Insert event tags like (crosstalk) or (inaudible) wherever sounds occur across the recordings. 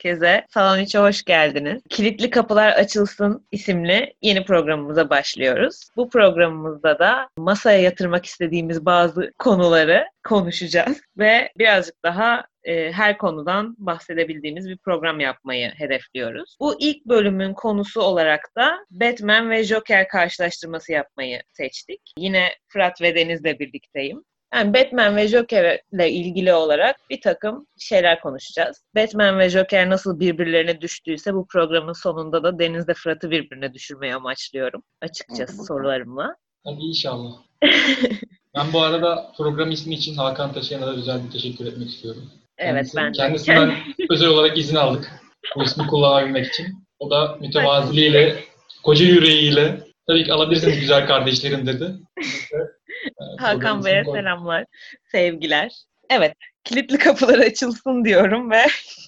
herkese. Salon içe hoş geldiniz. Kilitli Kapılar Açılsın isimli yeni programımıza başlıyoruz. Bu programımızda da masaya yatırmak istediğimiz bazı konuları konuşacağız (laughs) ve birazcık daha e, her konudan bahsedebildiğimiz bir program yapmayı hedefliyoruz. Bu ilk bölümün konusu olarak da Batman ve Joker karşılaştırması yapmayı seçtik. Yine Fırat ve Deniz'le birlikteyim. Yani Batman ve Joker ile ilgili olarak bir takım şeyler konuşacağız. Batman ve Joker nasıl birbirlerine düştüyse bu programın sonunda da Deniz'le Fırat'ı birbirine düşürmeyi amaçlıyorum açıkçası sorularımla. Hadi inşallah. (laughs) ben bu arada program ismi için Hakan Taşıyan'a da özel bir teşekkür etmek istiyorum. Evet Kendisi, ben de. Kendisinden (laughs) özel olarak izin aldık bu ismi kullanabilmek için. O da mütevaziliğiyle, koca yüreğiyle tabii ki alabilirsiniz güzel kardeşlerim dedi. (laughs) Hakan Bey'e selamlar, sevgiler. Evet, kilitli kapılar açılsın diyorum ve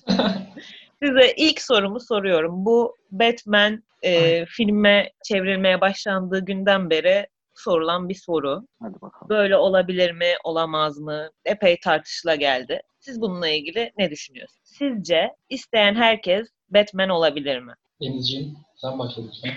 (laughs) size ilk sorumu soruyorum. Bu Batman e, filme çevrilmeye başlandığı günden beri sorulan bir soru. Hadi bakalım. Böyle olabilir mi, olamaz mı? Epey tartışıla geldi. Siz bununla ilgili ne düşünüyorsunuz? Sizce isteyen herkes Batman olabilir mi? Denizciğim sen başla lütfen.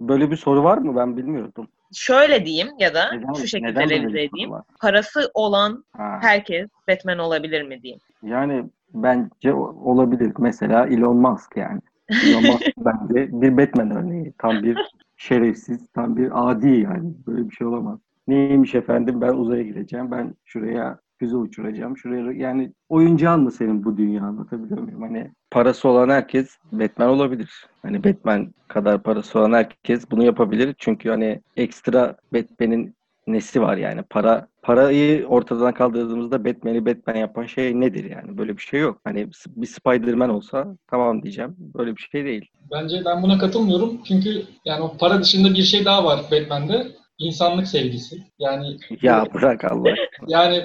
Böyle bir soru var mı? Ben bilmiyordum. Şöyle diyeyim ya da Neden- şu şekilde revize edeyim. var? Parası olan Ha. herkes Batman olabilir mi diyeyim. Yani bence olabilir. Mesela Elon Musk yani. Elon Musk (laughs) bence bir Batman örneği. Tam bir şerefsiz, tam bir adi yani. Böyle bir şey olamaz. Neymiş efendim ben uzaya gideceğim. Ben şuraya füze uçuracağım. Şuraya yani oyuncağın mı senin bu dünya anlatabiliyor muyum? Hani parası olan herkes Batman olabilir. Hani Batman kadar parası olan herkes bunu yapabilir. Çünkü hani ekstra Batman'in nesi var yani para parayı ortadan kaldırdığımızda Batman'i Batman yapan şey nedir yani böyle bir şey yok. Hani bir Spider-Man olsa tamam diyeceğim. Böyle bir şey değil. Bence ben buna katılmıyorum çünkü yani o para dışında bir şey daha var Batman'de. İnsanlık sevgisi. Yani (laughs) Ya bırak Allah. Yani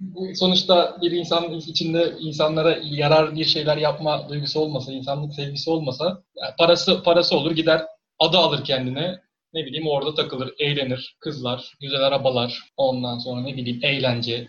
bu sonuçta bir insan içinde insanlara yarar bir şeyler yapma duygusu olmasa, insanlık sevgisi olmasa, yani parası parası olur gider adı alır kendine. Ne bileyim orada takılır, eğlenir. Kızlar, güzel arabalar, ondan sonra ne bileyim eğlence,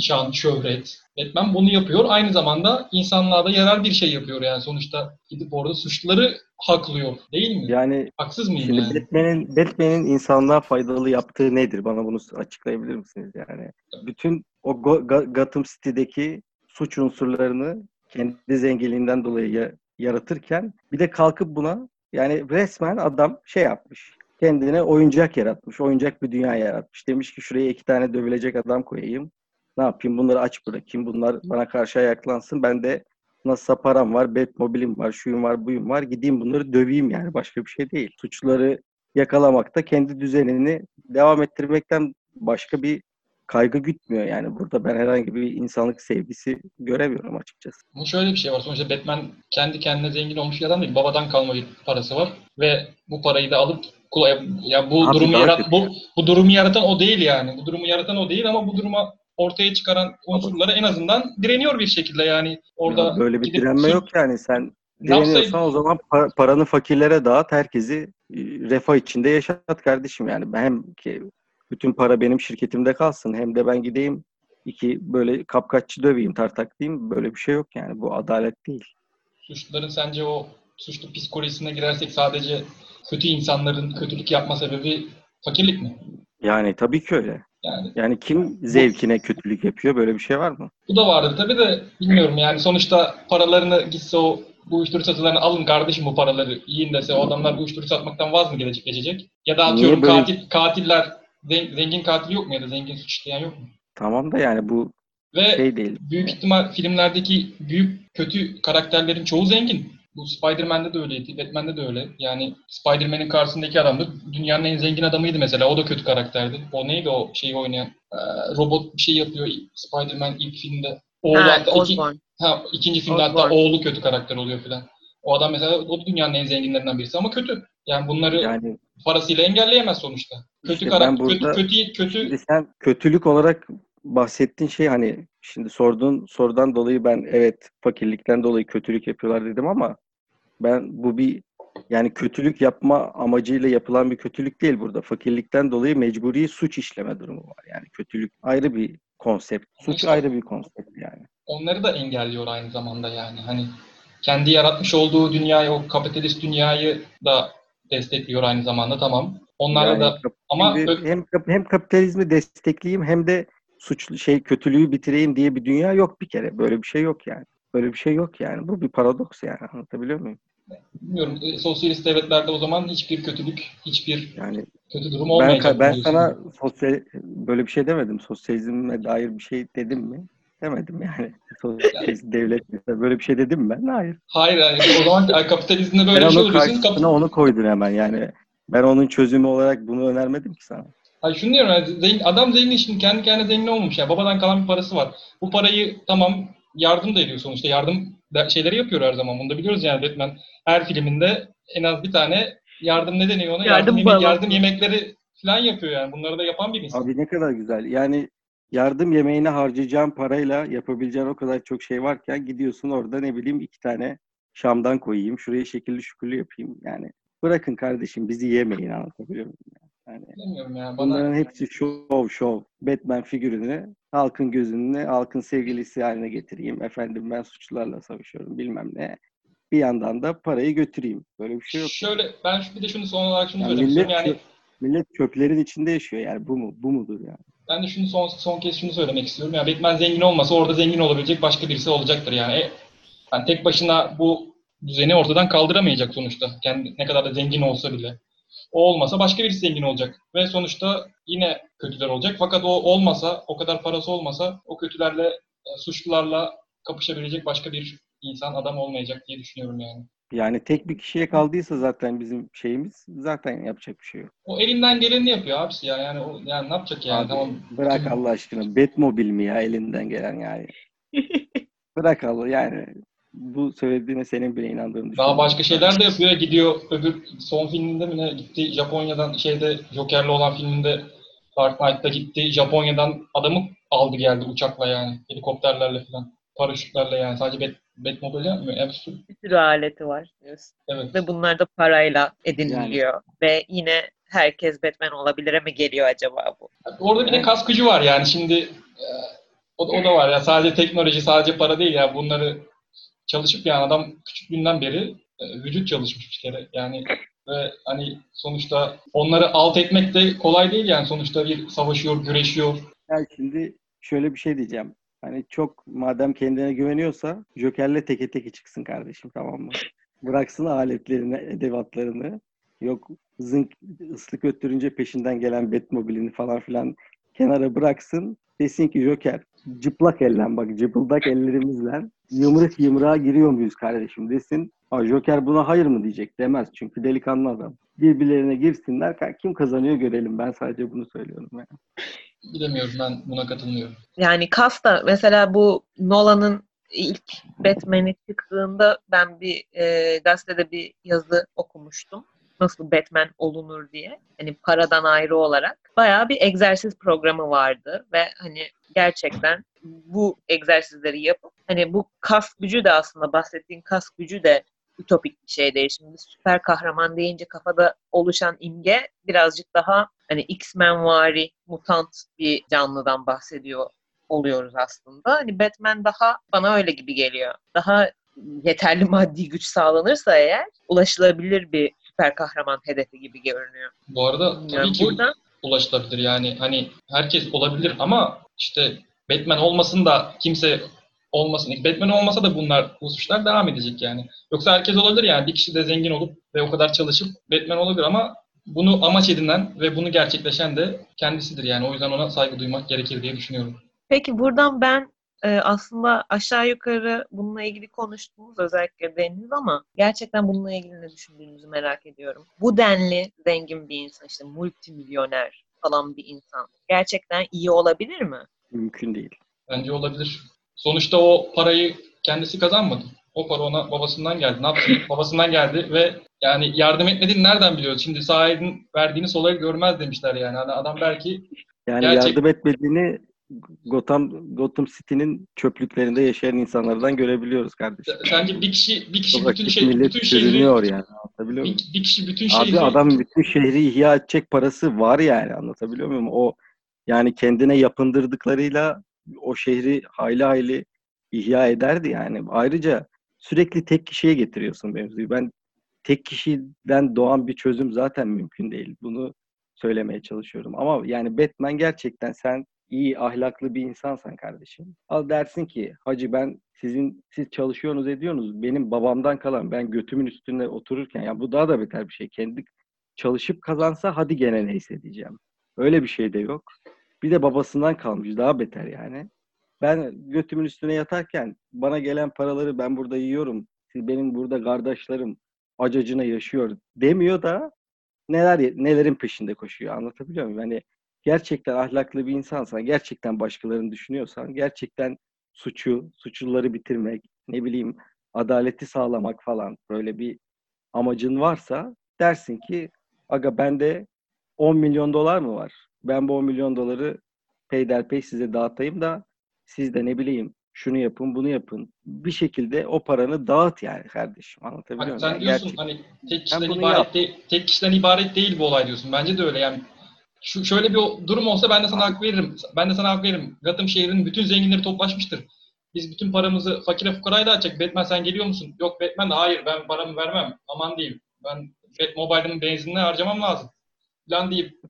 şan, şöhret. Batman bunu yapıyor. Aynı zamanda insanlığa da yarar bir şey yapıyor yani sonuçta gidip orada suçluları haklıyor değil mi? Yani Haksız mıyım şimdi yani? Batman'in Batman'in insanlığa faydalı yaptığı nedir? Bana bunu açıklayabilir misiniz yani? Bütün o Go- Gotham City'deki suç unsurlarını kendi zenginliğinden dolayı ya- yaratırken bir de kalkıp buna yani resmen adam şey yapmış. Kendine oyuncak yaratmış. Oyuncak bir dünya yaratmış. Demiş ki şuraya iki tane dövülecek adam koyayım. Ne yapayım? Bunları aç bırakayım. Bunlar bana karşı ayaklansın. Ben de nasılsa param var, Batmobile'im var, şuyum var, buyum var. Gideyim bunları döveyim yani. Başka bir şey değil. Suçları yakalamakta kendi düzenini devam ettirmekten başka bir kaygı gütmüyor yani. Burada ben herhangi bir insanlık sevgisi göremiyorum açıkçası. Ama şöyle bir şey var. Sonuçta Batman kendi kendine zengin olmuş bir adam değil. Babadan kalma bir parası var ve bu parayı da alıp ya bu Abi durumu yarat bu bu durumu yaratan o değil yani. Bu durumu yaratan o değil ama bu duruma ortaya çıkaran unsurlara en azından direniyor bir şekilde yani. Orada Ya böyle bir direnme suç- yok yani. Sen direniyorsan o zaman pa- paranı fakirlere dağıt. Herkesi e, refah içinde yaşat kardeşim yani. Hem ki bütün para benim şirketimde kalsın hem de ben gideyim iki böyle kapkaççı döveyim, tartaklayayım. Böyle bir şey yok yani. Bu adalet değil. suçluların sence o suçlu psikolojisine girersek sadece kötü insanların kötülük yapma sebebi fakirlik mi? Yani tabii ki öyle. Yani Yani kim zevkine kötülük yapıyor? Böyle bir şey var mı? Bu da vardı tabii de bilmiyorum yani sonuçta paralarını gitse o bu uyuşturucu satılarını alın kardeşim bu paraları yiyin dese o adamlar bu uyuşturucu satmaktan vaz mı gelecek geçecek? Ya da atıyorum böyle- katil, katiller zen- zengin katil yok mu ya da zengin suç işleyen yok mu? Tamam da yani bu Ve şey değil. büyük ihtimal filmlerdeki büyük kötü karakterlerin çoğu zengin. Bu Spider-Man'de de öyleydi, Batman'de de öyle. Yani Spider-Man'in karşısındaki adam da dünyanın en zengin adamıydı mesela. O da kötü karakterdi. O neydi o şeyi oynayan? Ee, robot bir şey yapıyor Spider-Man ilk filmde. Oğlu Ha, hatta iki-. Ha, ikinci filmde hatta Osborn. oğlu kötü karakter oluyor filan. O adam mesela o dünyanın en zenginlerinden birisi ama kötü. Yani bunları Yani parasıyla engelleyemez sonuçta. Kötü İşte karakter, ben kötü, burada- kötü, kötü, Şimdi sen kötülük olarak bahsettiğin şey hani şimdi sorduğun sorudan dolayı ben evet fakirlikten dolayı kötülük yapıyorlar dedim ama ben bu bir yani kötülük yapma amacıyla yapılan bir kötülük değil burada. Fakirlikten dolayı mecburi suç işleme durumu var. Yani kötülük ayrı bir konsept. Suç İşte- ayrı bir konsept yani. onları da engelliyor aynı zamanda yani. Hani kendi yaratmış olduğu dünyayı, o kapitalist dünyayı da destekliyor aynı zamanda tamam. Onlarla Yani da ama hem hem kapitalizmi destekleyeyim hem de suçlu şey kötülüğü bitireyim diye bir dünya yok bir kere. Böyle bir şey yok yani. Böyle bir şey yok yani. Bu bir paradoks yani. Anlatabiliyor muyum? bilmiyorum e, sosyalist devletlerde o zaman hiçbir kötülük, hiçbir Yani kötü durum ben olmayacak. ben diyorsun. sana sosyal böyle bir şey demedim. Sosyalizme dair bir şey dedim mi? Demedim yani. (laughs) Sosyalist devlet mesela böyle bir şey dedim mi ben? Hayır. Hayır, hayır. o zaman kapitalizmde Ben böyle bir şey oluyorsun. Kap- onu koydun hemen yani. Ben onun çözümü olarak bunu önermedim ki sana. Hayır şunu diyorum yani, zengin, adam zengin şimdi kendi kendine zengin olmuş ya. Babadan kalan bir parası var. Bu parayı tamam yardım da ediyor sonuçta. Yardım şeyleri yapıyor her zaman. Bunu da biliyoruz yani Batman. Her filminde en az bir tane yardım ne deniyor ona? Yardım Yardım, yemek- balonu. yardım yemekleri falan yapıyor yani. Bunları da yapan bir insan. Abi ne kadar güzel. Yani yardım yemeğine harcayacağın parayla yapabileceğin o kadar çok şey varken gidiyorsun orada ne bileyim iki tane Şam'dan koyayım. Şuraya şekilli şükürlü yapayım. Yani bırakın kardeşim bizi yemeyin anlatabiliyor muyum? Yani Bilmiyorum yani. Bana bunların hepsi şov şov. Batman figürünü halkın gözünde halkın sevgilisi haline getireyim. Efendim ben suçlularla savaşıyorum bilmem ne. Bir yandan da parayı götüreyim. Böyle bir şey yok. şöyle ben bir de şunu son olarak şunu Yani söylemek millet, istiyorum. Yani millet çöplerin içinde yaşıyor yani. Bu mu? Bu mudur yani? Ben de şunu son son kez şunu söylemek istiyorum. Yani Batman zengin olmasa orada zengin olabilecek başka birisi olacaktır yani. E, yani tek başına bu düzeni ortadan kaldıramayacak sonuçta. Kendi ne kadar da zengin olsa bile. O olmasa başka birisi zengin olacak. Ve sonuçta yine kötüler olacak. Fakat o olmasa, o kadar parası olmasa o kötülerle, e, suçlularla kapışabilecek başka bir insan, adam olmayacak diye düşünüyorum yani. Yani tek bir kişiye kaldıysa zaten bizim şeyimiz zaten yapacak bir şey yok. O elinden geleni yapıyor abisi ya. Yani o yani ne yapacak yani? Abi, tamam. Bırak Allah aşkına. Batmobil mi ya elinden gelen yani? (laughs) Bırak Allah yani. Bu söylediğine senin bile inandığını Daha düşünüyorum. başka şeyler de yapıyor. Gidiyor öbür son filminde mi ne gitti Japonya'dan şeyde Joker'le olan filminde Dark Knight'ta gitti. Japonya'dan adamı aldı geldi uçakla yani. Helikopterlerle falan. Paraşütlerle yani. Sadece Bat Batmobile yapmıyor. Absürt. Bir sürü aleti var diyorsun. Evet. Ve bunlar da parayla ediniliyor. Ve yine herkes Batman olabilir mi geliyor acaba bu? Orada bir de kas gücü var yani. Şimdi e, o, o da var ya. Sadece teknoloji, sadece para değil ya. Bunları çalışıp yani adam küçüklüğünden beri e, vücut çalışmış bir kere. Yani ve hani sonuçta onları alt etmek de kolay değil yani. Sonuçta bir savaşıyor, güreşiyor. Yani şimdi şöyle bir şey diyeceğim. Hani çok madem kendine güveniyorsa Joker'le teke teke çıksın kardeşim tamam mı? Bıraksın aletlerini, edevatlarını. Yok zınk ıslık öttürünce peşinden gelen Batmobile'ini falan filan kenara bıraksın. Desin ki Joker cıplak ellen bak cıpıldak ellerimizle yumruk yumruğa giriyor muyuz kardeşim desin. Ha, Joker buna hayır mı diyecek demez çünkü delikanlı adam. Birbirlerine girsinler kim kazanıyor görelim ben sadece bunu söylüyorum. Yani. Bilemiyorum ben buna katılmıyorum. Yani kas da mesela bu Nolan'ın ilk Batman'i çıktığında ben bir e, gazetede bir yazı okumuştum. Nasıl Batman olunur diye. Hani paradan ayrı olarak. Bayağı bir egzersiz programı vardı ve hani gerçekten bu egzersizleri yapıp hani bu kas gücü de aslında bahsettiğin kas gücü de ütopik bir şey değil. Şimdi süper kahraman deyince kafada oluşan imge birazcık daha hani X-Men vari, mutant bir canlıdan bahsediyor oluyoruz aslında. Hani Batman daha bana öyle gibi geliyor. Daha yeterli maddi güç sağlanırsa eğer ulaşılabilir bir süper kahraman hedefi gibi görünüyor. Bu arada tabii Yani ki burada ulaşılabilir yani hani herkes olabilir ama işte Batman olmasın da kimse olmasın. Batman olmasa da bunlar bu suçlar devam edecek yani. Yoksa herkes olabilir yani. Bir kişi de zengin olup ve o kadar çalışıp Batman olabilir ama bunu amaç edinen ve bunu gerçekleşen de kendisidir yani. O yüzden ona saygı duymak gerekir diye düşünüyorum. Peki buradan ben e, aslında aşağı yukarı bununla ilgili konuştuğumuz özellikle Deniz ama gerçekten bununla ilgili ne düşündüğünüzü merak ediyorum. Bu denli zengin bir insan işte multimilyoner falan bir insan gerçekten iyi olabilir mi? Mümkün değil. Bence olabilir. Sonuçta o parayı kendisi kazanmadı. O para ona babasından geldi. Ne yapsın? (laughs) babasından geldi ve yani yardım etmediğini nereden biliyoruz? Şimdi sahibin verdiğini solayı görmez demişler yani. Hani adam belki Yani Gerçek- yardım etmediğini Gotham Gotham City'nin çöplüklerinde yaşayan insanlardan görebiliyoruz kardeşim. sence bir kişi bir kişi bütün Sokaktaki şey millet bütün şehri yani anlatabiliyor muyum? bir, bir kişi bütün Abi şehri adam bütün şehri ihya edecek parası var yani anlatabiliyor muyum? O yani kendine yapındırdıklarıyla o şehri hayli hayli ihya ederdi yani. Ayrıca sürekli tek kişiye getiriyorsun mevzuyu. Ben tek kişiden doğan bir çözüm zaten mümkün değil. Bunu söylemeye çalışıyorum. Ama yani Batman gerçekten sen iyi, ahlaklı bir insansan kardeşim. Al dersin ki hacı ben sizin siz çalışıyorsunuz ediyorsunuz. Benim babamdan kalan ben götümün üstünde otururken ya bu daha da beter bir şey. Kendi çalışıp kazansa hadi gene neyse diyeceğim. Öyle bir şey de yok. Bir de babasından kalmış daha beter yani. Ben götümün üstüne yatarken bana gelen paraları ben burada yiyorum. Siz benim burada kardeşlerim acacına yaşıyor demiyor da neler nelerin peşinde koşuyor anlatabiliyor muyum? Yani gerçekten ahlaklı bir insansan, gerçekten başkalarını düşünüyorsan, gerçekten suçu, suçluları bitirmek, ne bileyim adaleti sağlamak falan böyle bir amacın varsa dersin ki aga bende 10 milyon dolar mı var? Ben bu 10 milyon doları peyderpey size dağıtayım da siz de ne bileyim şunu yapın bunu yapın. Bir şekilde o paranı dağıt yani kardeşim. Anlatabiliyor hani muyum? sen diyorsun Gerçekten. hani tek kişiden ibaret değil, tek kişiden ibaret değil bu olay diyorsun. Bence de öyle yani. Şu şöyle bir durum olsa ben de sana hak veririm. Ben de sana hak veririm. Gotham şehrinin bütün zenginleri toplaşmıştır. Biz bütün paramızı fakire fukaraya dağıtacak. Batman sen geliyor musun? Yok Batman de hayır ben paramı vermem. Aman diyeyim. Ben Batmobile'ın benzinini harcamam lazım. Falan deyip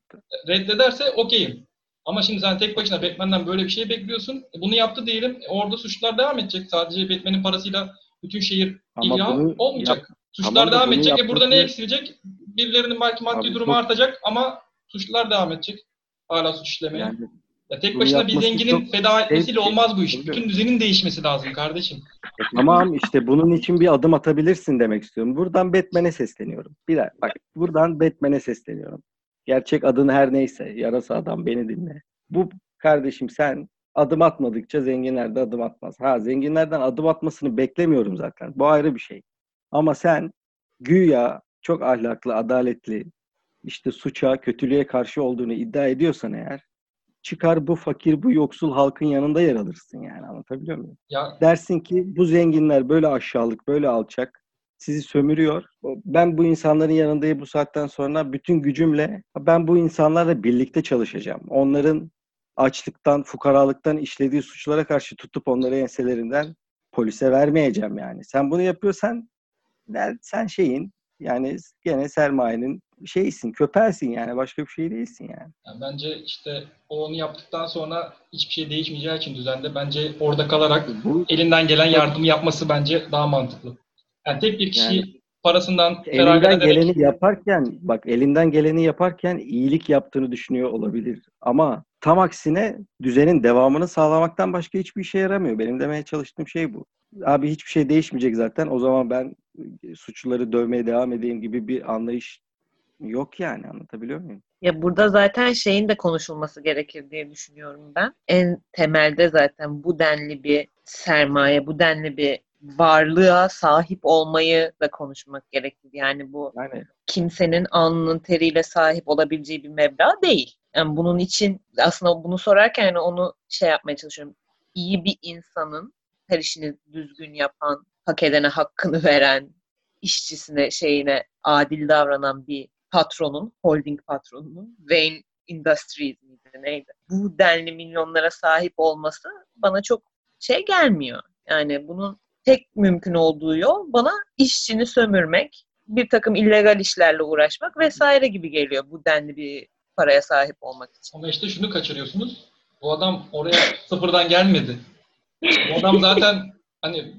reddederse okeyim. Ama şimdi sen tek başına Batman'den böyle bir şey bekliyorsun. E, Bunu yaptı diyelim. E, Orada suçlar devam edecek. Sadece Batman'in parasıyla bütün şehir Ama ilham olmayacak. yap- Suçlar devam edecek. E burada ne eksilecek? Birilerinin belki maddi Abi durumu çok- artacak ama suçlar devam edecek. Hala suç işlemeye. yani ya tek başına bir zenginin feda etmesiyle olmaz bu iş. Bütün düzenin değişmesi lazım kardeşim. Tamam işte bunun için bir adım atabilirsin demek istiyorum. Buradan Batman'e sesleniyorum. Bir dakika bak buradan Batman'e sesleniyorum. Gerçek adın her neyse yarasa adam beni dinle. Bu kardeşim sen adım atmadıkça zenginler de adım atmaz. Ha zenginlerden adım atmasını beklemiyorum zaten. Bu ayrı bir şey. Ama sen güya çok ahlaklı, adaletli, işte suça, kötülüğe karşı olduğunu iddia ediyorsan eğer çıkar bu fakir, bu yoksul halkın yanında yer alırsın yani anlatabiliyor muyum? Ya dersin ki bu zenginler böyle aşağılık, böyle alçak sizi sömürüyor. Ben bu insanların yanındayım bu saatten sonra bütün gücümle ben bu insanlarla birlikte çalışacağım. Onların açlıktan, fukaralıktan işlediği suçlara karşı tutup onları enselerinden polise vermeyeceğim yani. Sen bunu yapıyorsan sen şeyin yani gene sermayenin şeysin, köpersin yani başka bir şey değilsin yani. Yani bence işte o onu yaptıktan sonra hiçbir şey değişmeyeceği için düzende bence orada kalarak Bu elinden gelen yardımı yapması bence daha mantıklı. Yani tek bir kişi Yani- parasından elinden ederek geleni yaparken bak elinden geleni yaparken iyilik yaptığını düşünüyor olabilir. Ama tam aksine düzenin devamını sağlamaktan başka hiçbir işe yaramıyor. Benim demeye çalıştığım şey bu. Abi hiçbir şey değişmeyecek zaten. O zaman ben suçluları dövmeye devam edeyim gibi bir anlayış yok yani anlatabiliyor muyum? Ya burada zaten şeyin de konuşulması gerekir diye düşünüyorum ben. En temelde zaten bu denli bir sermaye, bu denli bir varlığa sahip olmayı da konuşmak gerekir. Yani bu Yani kimsenin alnının teriyle sahip olabileceği bir meblağ değil. Yani bunun için aslında bunu sorarken yani onu şey yapmaya çalışıyorum. İyi bir insanın her işini düzgün yapan, hak edene hakkını veren, işçisine şeyine adil davranan bir patronun, holding patronunun, Wayne Industries miydi neydi? Bu denli milyonlara sahip olması bana çok şey gelmiyor. Yani bunun tek mümkün olduğu yol bana işçini sömürmek, bir takım illegal işlerle uğraşmak vesaire gibi geliyor bu denli bir paraya sahip olmak için. Ama işte şunu kaçırıyorsunuz. Bu adam oraya sıfırdan gelmedi. Bu adam zaten hani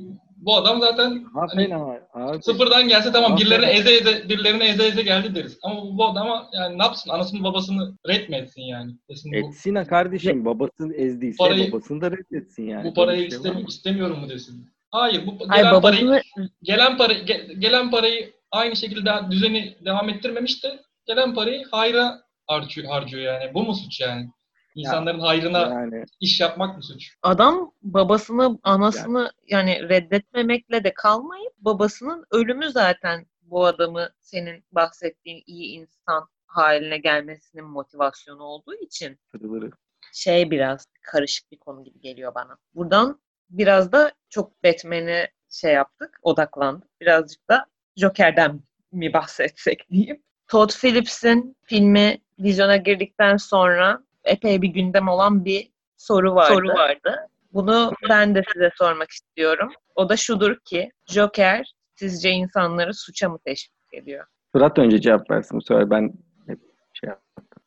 bu adam zaten aferin ama abi. sıfırdan gelse tamam Aferin. birilerine eze eze birilerine eze eze geldi deriz. Ama bu, bu adama yani ne yapsın? Anasını babasını red mi etsin yani? Desin bu, Etsin ha kardeşim babasını ezdiyse Parayı- babasını da reddetsin yani. bu parayı şey istemi- istemiyorum mu desin? Hayır bu Hayır gelen parayı babasını gelen para ge- gelen parayı aynı şekilde düzeni devam ettirmemiş de gelen parayı hayra harcıyor, harcıyor yani. Bu mu suç yani? İnsanların hayrına Yani iş yapmak mı suç? adam babasını, anasını yani reddetmemekle de kalmayıp babasının ölümü zaten bu adamı senin bahsettiğin iyi insan haline gelmesinin motivasyonu olduğu için fırıları. şey biraz karışık bir konu gibi geliyor bana. Buradan biraz da çok Batman'e şey yaptık, odaklandık. Birazcık da Joker'den mi bahsetsek diyeyim. Todd Phillips'in filmi vizyona girdikten sonra epey bir gündem olan bir soru vardı. Soru vardı. Bunu ben de size sormak istiyorum. O da şudur ki Joker sizce insanları suça mı teşvik ediyor? Fırat önce cevap versin bu sefer ben hep şey yap-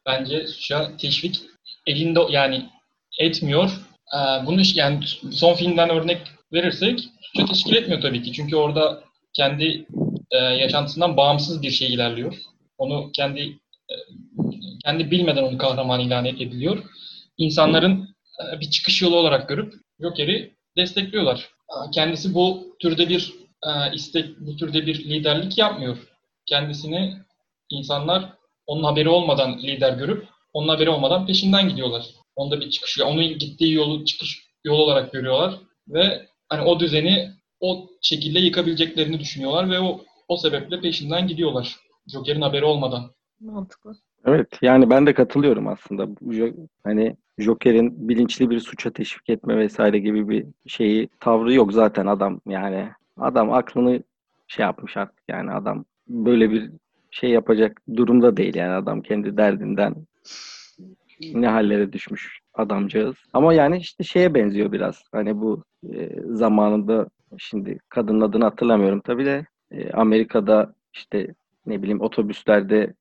Bence suça teşvik elinde yani etmiyor. Ee, bunu yani son filmden örnek verirsek suça teşkil etmiyor tabii ki. Çünkü orada kendi e, yaşantısından bağımsız bir şey ilerliyor. Onu kendi e, kendi bilmeden onu kahraman ilan ediliyor. İnsanların e, bir çıkış yolu olarak görüp Joker'i destekliyorlar. Aa, Kendisi bu türde bir e, istek, bu türde bir liderlik yapmıyor. Kendisini insanlar onun haberi olmadan lider görüp onun haberi olmadan peşinden gidiyorlar. Onda bir çıkış, onun gittiği yolu çıkış yolu olarak görüyorlar ve hani o düzeni o şekilde yıkabileceklerini düşünüyorlar ve o o sebeple peşinden gidiyorlar. Joker'in haberi olmadan. Mantıklı. Evet yani ben de katılıyorum aslında. Hani Joker'in bilinçli bir suça teşvik etme vesaire gibi bir şeyi tavrı yok zaten adam yani. Adam aklını şey yapmış artık yani adam böyle bir şey yapacak durumda değil yani adam kendi derdinden ne hallere düşmüş adamcağız. Ama yani işte şeye benziyor biraz. Hani bu e, zamanında şimdi kadının adını hatırlamıyorum tabii de e, Amerika'da işte ne bileyim otobüslerde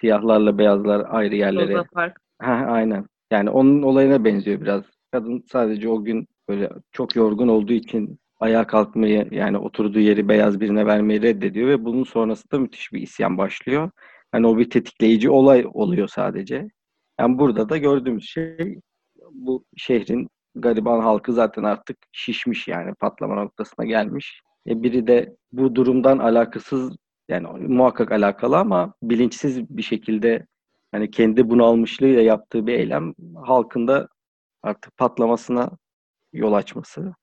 siyahlarla beyazlar ayrı yerlere. Rosa Park. Ha, aynen. Yani onun olayına benziyor biraz. Kadın sadece o gün böyle çok yorgun olduğu için ayağa kalkmayı yani oturduğu yeri beyaz birine vermeyi reddediyor ve bunun sonrasında müthiş bir isyan başlıyor. Hani o bir tetikleyici olay oluyor sadece. Yani burada da gördüğümüz şey bu şehrin gariban halkı zaten artık şişmiş yani patlama noktasına gelmiş. E biri de bu durumdan alakasız yani muhakkak alakalı ama bilinçsiz bir şekilde hani kendi bunalmışlığıyla yaptığı bir eylem halkın da artık patlamasına yol açması.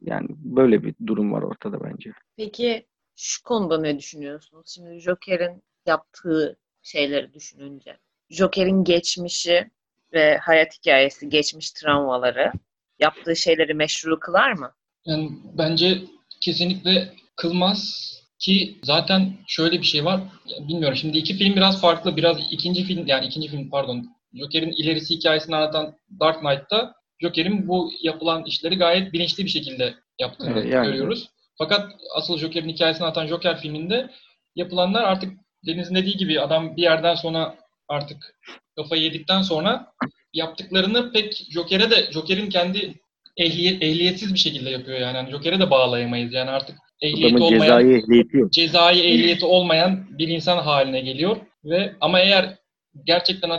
Yani böyle bir durum var ortada bence. Peki şu konuda ne düşünüyorsunuz? Şimdi Joker'in yaptığı şeyleri düşününce. Joker'in geçmişi ve hayat hikayesi, geçmiş travmaları yaptığı şeyleri meşru kılar mı? Yani bence kesinlikle kılmaz ki zaten şöyle bir şey var. Bilmiyorum şimdi iki film biraz farklı. Biraz ikinci film yani ikinci film pardon. Joker'in ilerisi hikayesini anlatan Dark Knight'ta Joker'in bu yapılan işleri gayet bilinçli bir şekilde yaptığını Evet, yani. görüyoruz. Fakat asıl Joker'in hikayesini anlatan Joker filminde yapılanlar artık Deniz'in dediği gibi adam bir yerden sonra artık kafayı yedikten sonra yaptıklarını pek Joker'e de Joker'in kendi ehliyet, ehliyetsiz bir şekilde yapıyor yani. yani Joker'e de bağlayamayız yani artık ehliyeti olmayan cezai ehliyeti yok. cezai ehliyeti olmayan bir insan haline geliyor ve ama eğer gerçekten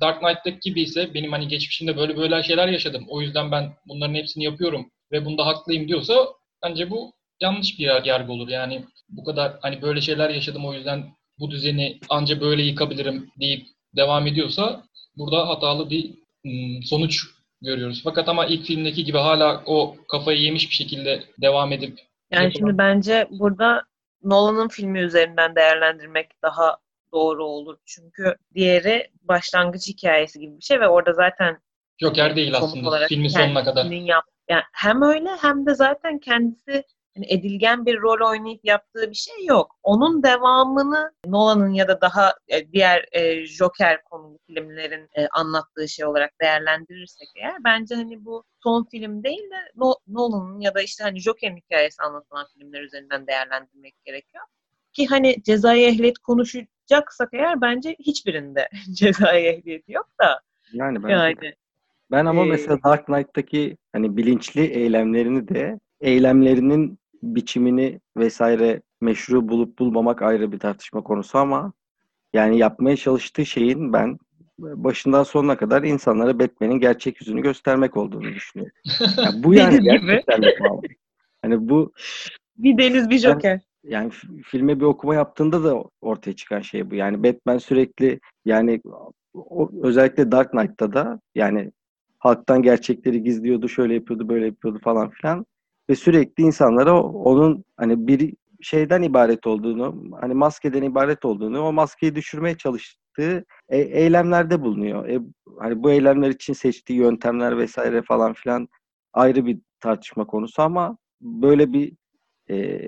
Dark Knight'taki gibi ise benim hani geçmişimde böyle böyle şeyler yaşadım. O yüzden ben bunların hepsini yapıyorum ve bunda haklıyım diyorsa bence bu yanlış bir yar- yargı olur. Yani bu kadar hani böyle şeyler yaşadım o yüzden bu düzeni anca böyle yıkabilirim deyip devam ediyorsa burada hatalı bir ım, sonuç görüyoruz. Fakat ama ilk filmdeki gibi hala o kafayı yemiş bir şekilde devam edip Yani şimdi bence burada Nolan'ın filmi üzerinden değerlendirmek daha doğru olur. Çünkü diğeri başlangıç hikayesi gibi bir şey ve orada zaten Joker değil aslında filmin sonuna kadar. yap yani hem öyle hem de zaten kendisi hani edilgen bir rol oynayıp yaptığı bir şey yok. Onun devamını Nolan'ın ya da daha e, diğer e, Joker konulu filmlerin e, anlattığı şey olarak değerlendirirsek eğer bence hani bu son film değil de No- Nolan'ın ya da işte hani Joker'in hikayesi anlatılan filmler üzerinden değerlendirmek gerekiyor. Ki hani cezai ehliyet konuşacaksak eğer bence hiçbirinde (laughs) cezai ehliyeti yok da Yani ben yani Ben ama Ee, mesela Dark Knight'taki hani bilinçli eylemlerini de eylemlerinin biçimini vesaire meşru bulup bulmamak ayrı bir tartışma konusu ama yani yapmaya çalıştığı şeyin ben başından sonuna kadar insanlara Batman'in gerçek yüzünü göstermek olduğunu düşünüyorum. (laughs) Yani bu yani gerçekten. Hani bu bir deniz bir Joker. yani filme bir okuma yaptığında da ortaya çıkan şey bu. Yani Batman sürekli yani o, özellikle Dark Knight'ta da yani halktan gerçekleri gizliyordu, şöyle yapıyordu, böyle yapıyordu falan filan. Ve sürekli insanlara onun hani bir şeyden ibaret olduğunu, hani maskeden ibaret olduğunu, o maskeyi düşürmeye çalıştığı e- eylemlerde bulunuyor. E, hani bu eylemler için seçtiği yöntemler vesaire falan filan ayrı bir tartışma konusu ama böyle bir e,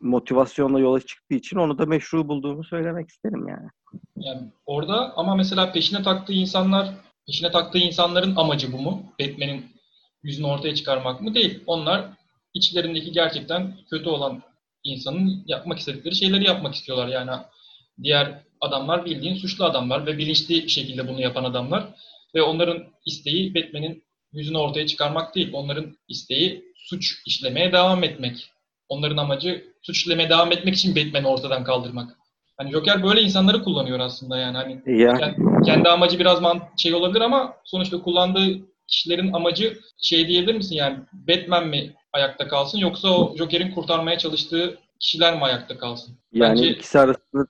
motivasyonla yola çıktığı için onu da meşru bulduğumu söylemek isterim yani. Yani orada ama mesela peşine taktığı insanlar, peşine taktığı insanların amacı bu mu? Batman'in yüzünü ortaya çıkarmak mı? Değil. Onlar içlerindeki gerçekten kötü olan insanın yapmak istedikleri şeyleri yapmak istiyorlar. Yani diğer adamlar bildiğin suçlu adamlar ve bilinçli şekilde bunu yapan adamlar. Ve onların isteği Batman'in yüzünü ortaya çıkarmak değil. Onların isteği suç işlemeye devam etmek. Onların amacı suç işlemeye devam etmek için Batman'i ortadan kaldırmak. Hani Joker böyle insanları kullanıyor aslında yani. Hani Ya, yani kendi amacı biraz man şey olabilir ama sonuçta kullandığı kişilerin amacı şey diyebilir misin yani Batman mi ayakta kalsın yoksa o Joker'in kurtarmaya çalıştığı kişiler mi ayakta kalsın? yani Bence- ikisi arasında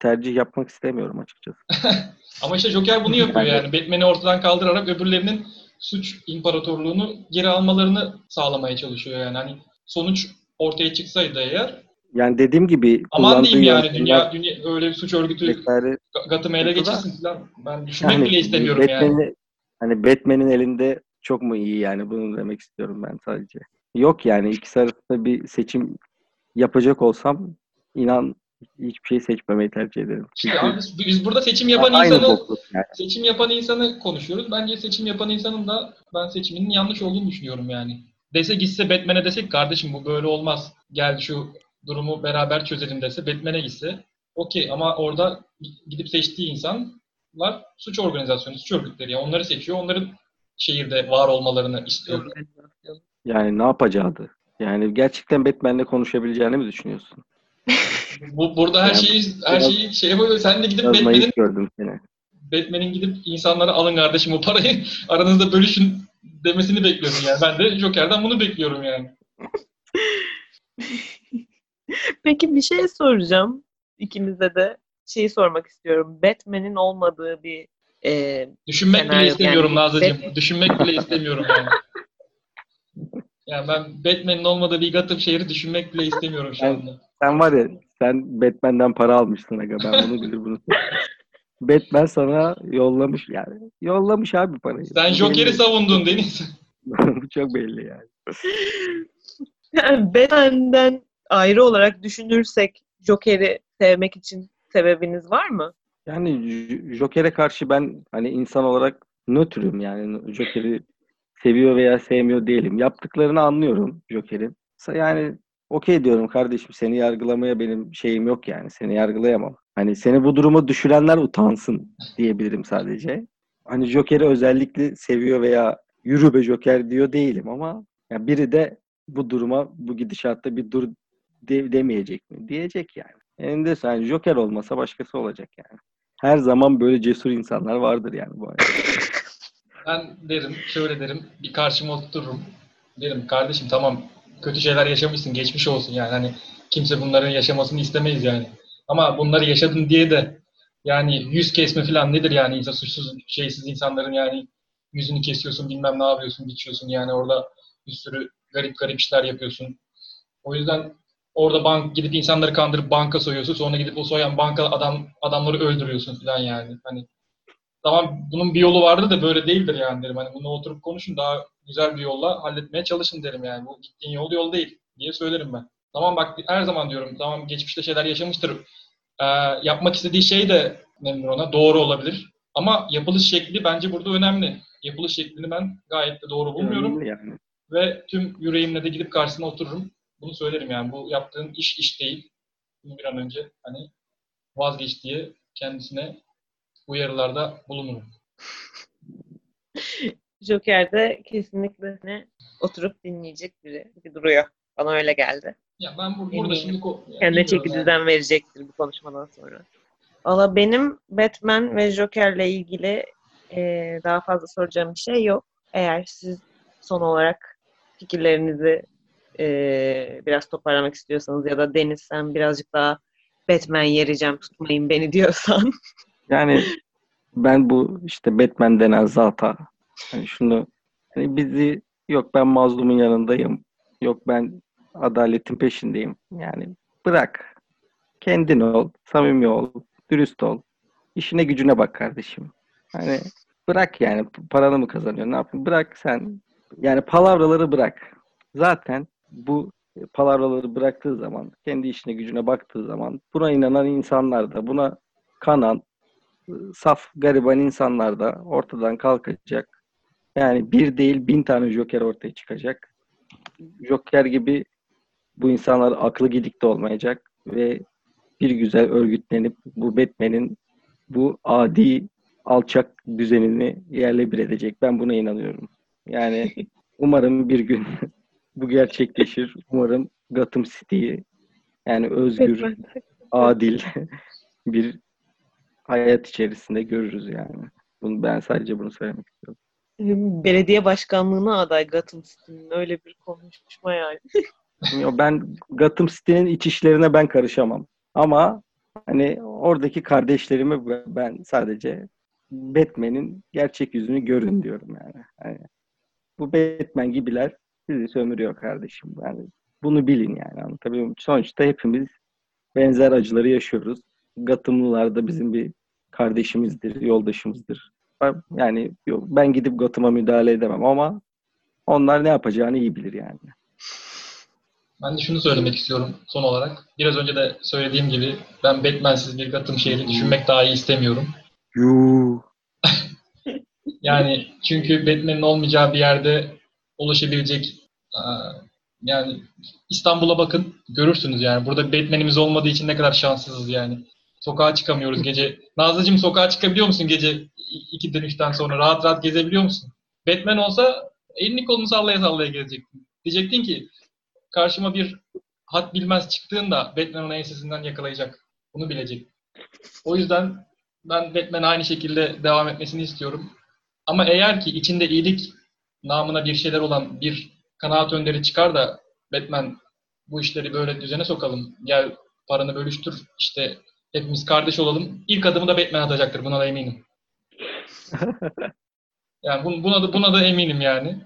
tercih yapmak istemiyorum açıkçası. (laughs) Ama işte Joker bunu yapıyor yani. Batman'i ortadan kaldırarak öbürlerinin suç imparatorluğunu geri almalarını sağlamaya çalışıyor yani. Hani sonuç ortaya çıksaydı eğer Yani dediğim gibi aman diyeyim yani dünya, dünya öyle bir suç örgütü vesaire Gotham'ı ele geçirsin falan. Ben düşünmek bile istemiyorum yani. Hani Batman'in elinde çok mu iyi yani bunu demek istiyorum ben sadece. Yok yani ikisi arasında bir seçim yapacak olsam inan hiçbir şey seçmemeyi tercih ederim. İşte abi biz burada seçim yapan aynı insanı yani. seçim yapan insanı konuşuyoruz. Bence seçim yapan insanın da ben seçiminin yanlış olduğunu düşünüyorum yani. Dese gitse Batman'e desek kardeşim bu böyle olmaz. Gel şu durumu beraber çözelim dese Batman'e gitse okey ama orada gidip seçtiği insanlar suç organizasyonu, suç örgütleri. Yani onları seçiyor. Onların şehirde var olmalarını istiyor. Yani ne yapacaktı? Yani gerçekten Batman'le konuşabileceğini mi düşünüyorsun? Bu, burada her Yani şeyi her biraz- şeyi şey yapıyor. Sen de gidip Batman'in gördüm seni. Batman'in gidip insanlara alın kardeşim o parayı (laughs) aranızda bölüşün demesini bekliyorsun yani. Ben de Joker'den bunu bekliyorum yani. (laughs) Peki bir şey soracağım. İkinize de şeyi sormak istiyorum. Batman'in olmadığı bir e, Düşünmek Senaryo, bile istemiyorum yani Nazlıcığım. Bat- Düşünmek bile istemiyorum yani. Yani ben Batman'in olmadığı bir Gotham şehri düşünmek bile istemiyorum şu anda. Sen var ya sen Batman'den para almışsın aga ben bunu bilir bunu. (laughs) Batman sana yollamış yani. Yollamış abi parayı. Sen Joker'i savundun Deniz. Bu (laughs) (laughs) çok belli yani. yani Batman'den ayrı olarak düşünürsek Joker'i sevmek için sebebiniz var mı? Yani Joker'e karşı ben hani insan olarak nötrüm yani Joker'i seviyor veya sevmiyor değilim. Yaptıklarını anlıyorum Joker'in. Yani okey diyorum kardeşim seni yargılamaya benim şeyim yok yani. Seni yargılayamam. Hani seni bu duruma düşürenler utansın diyebilirim sadece. Hani Joker'i özellikle seviyor veya yürü be Joker diyor değilim ama ya biri de bu duruma bu gidişatta bir dur de- demeyecek mi? Diyecek yani. Eninde sonunda Joker olmasa başkası olacak yani. Her zaman böyle cesur insanlar vardır yani bu hayatta. (laughs) Ben derim, şöyle derim, bir karşıma otururum. Derim kardeşim tamam kötü şeyler yaşamışsın, geçmiş olsun yani. Hani kimse bunların yaşamasını istemeyiz yani. Ama bunları yaşadın diye de yani yüz kesme falan nedir yani insan suçsuz şeysiz insanların yani yüzünü kesiyorsun bilmem ne yapıyorsun biçiyorsun yani orada bir sürü garip garip işler yapıyorsun. O yüzden orada bank gidip insanları kandırıp banka soyuyorsun sonra gidip o soyan banka adam adamları öldürüyorsun falan yani. Hani tamam bunun bir yolu vardı da böyle değildir yani derim. Hani bunu oturup konuşun daha güzel bir yolla halletmeye çalışın derim yani. Bu gittiğin yol yol değil diye söylerim ben. Tamam bak her zaman diyorum tamam geçmişte şeyler yaşamıştır. Ee, yapmak istediği şey de memnun ona doğru olabilir. Ama yapılış şekli bence burada önemli. Yapılış şeklini ben gayet de doğru bulmuyorum. Yani. Ve tüm yüreğimle de gidip karşısına otururum. Bunu söylerim yani. Bu yaptığın iş iş değil. Bunu bir an önce hani vazgeç diye kendisine uyarılarda bulunurum. (laughs) Joker'de kesinlikle ne oturup dinleyecek biri gibi duruyor. Bana öyle geldi. Ya ben bur- burada şimdi ko- ya Kendine çeki yani. düzen verecektir bu konuşmadan sonra. Valla benim Batman ve Joker'le ilgili eee, daha fazla soracağım bir şey yok. Eğer siz son olarak fikirlerinizi eee, biraz toparlamak istiyorsanız ya da Deniz sen birazcık daha Batman yereceğim tutmayın beni (laughs) diyorsan. Yani ben bu işte Batman denen zata hani şunu hani bizi yok ben mazlumun yanındayım. Yok ben adaletin peşindeyim. Yani bırak. Kendin ol, samimi ol, dürüst ol. İşine gücüne bak kardeşim. Hani bırak yani paranı mı kazanıyorsun ne yapıyorsun? Bırak sen. Yani palavraları bırak. Zaten bu palavraları bıraktığı zaman, kendi işine gücüne baktığı zaman buna inanan insanlar da, buna kanan saf gariban insanlar da ortadan kalkacak. Yani bir değil bin tane Joker ortaya çıkacak. Joker gibi bu insanlar aklı gidikte olmayacak ve bir güzel örgütlenip bu Batman'in bu adi alçak düzenini yerle bir edecek. Ben buna inanıyorum. Yani (laughs) umarım bir gün bu gerçekleşir. Umarım Gotham City'yi yani özgür, adil (laughs) bir hayat içerisinde görürüz yani. Bunu ben sadece bunu söylemek istiyorum. Belediye başkanlığına aday Gotham City'nin öyle bir konuşma yani. (laughs) Ya ben Gotham City'nin iç işlerine ben karışamam. Ama hani oradaki kardeşlerime ben sadece Batman'in gerçek yüzünü görün diyorum yani. Hani bu Batman gibiler sizi sömürüyor kardeşim. Yani bunu bilin yani anlatabiliyor muyum? Sonuçta hepimiz benzer acıları yaşıyoruz. Gotham'lılar da bizim bir kardeşimizdir, yoldaşımızdır. Yani yok, ben gidip Gotham'a müdahale edemem ama onlar ne yapacağını iyi bilir yani. Ben de şunu söylemek istiyorum son olarak. Biraz önce de söylediğim gibi ben Batman'siz bir Gotham şehri düşünmek daha iyi istemiyorum. Yuu. (laughs) Yani çünkü Batman'in olmayacağı bir yerde ulaşabilecek aa, yani İstanbul'a bakın görürsünüz yani. Burada Batman'imiz olmadığı için ne kadar şanssızız yani. Sokağa çıkamıyoruz gece. Nazlıcığım sokağa çıkabiliyor musun gece 2'den 3'ten sonra? Rahat rahat gezebiliyor musun? Batman olsa elini kolunu sallaya sallaya gezecektin. Diyecektin ki karşıma bir hat bilmez çıktığında Batman onu ensesinden yakalayacak. Bunu bilecek. O yüzden ben Batman aynı şekilde devam etmesini istiyorum. Ama eğer ki içinde iyilik namına bir şeyler olan bir kanaat önderi çıkar da Batman bu işleri böyle düzene sokalım. Gel paranı bölüştür. işte hepimiz kardeş olalım. İlk adımı da Batman atacaktır. Buna da eminim. (laughs) Yani bun- buna da buna da eminim yani.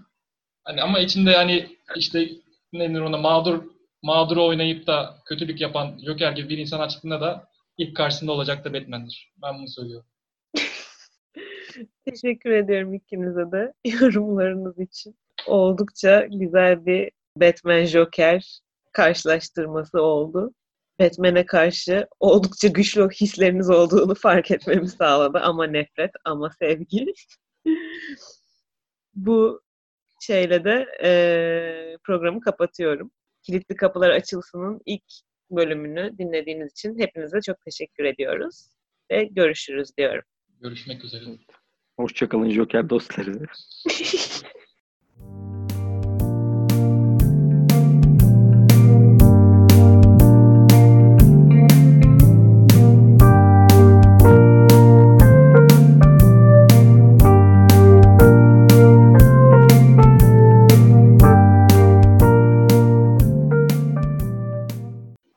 Hani ama içinde yani işte ne denir ona mağdur mağduru oynayıp da kötülük yapan Joker gibi bir insan çıktığında da ilk karşısında olacak da Batman'dir. Ben bunu söylüyorum. Teşekkür ediyorum ikinize de (laughs) yorumlarınız için. Oldukça güzel bir Batman Joker karşılaştırması oldu. Batman'e karşı oldukça güçlü hisleriniz olduğunu fark etmemi sağladı. Ama nefret, ama sevgi. (laughs) Bu şeyle de eee, programı kapatıyorum. Kilitli Kapılar Açılsın'ın ilk bölümünü dinlediğiniz için hepinize çok teşekkür ediyoruz. Ve görüşürüz diyorum. Görüşmek üzere. Hoşçakalın Joker dostları. (laughs)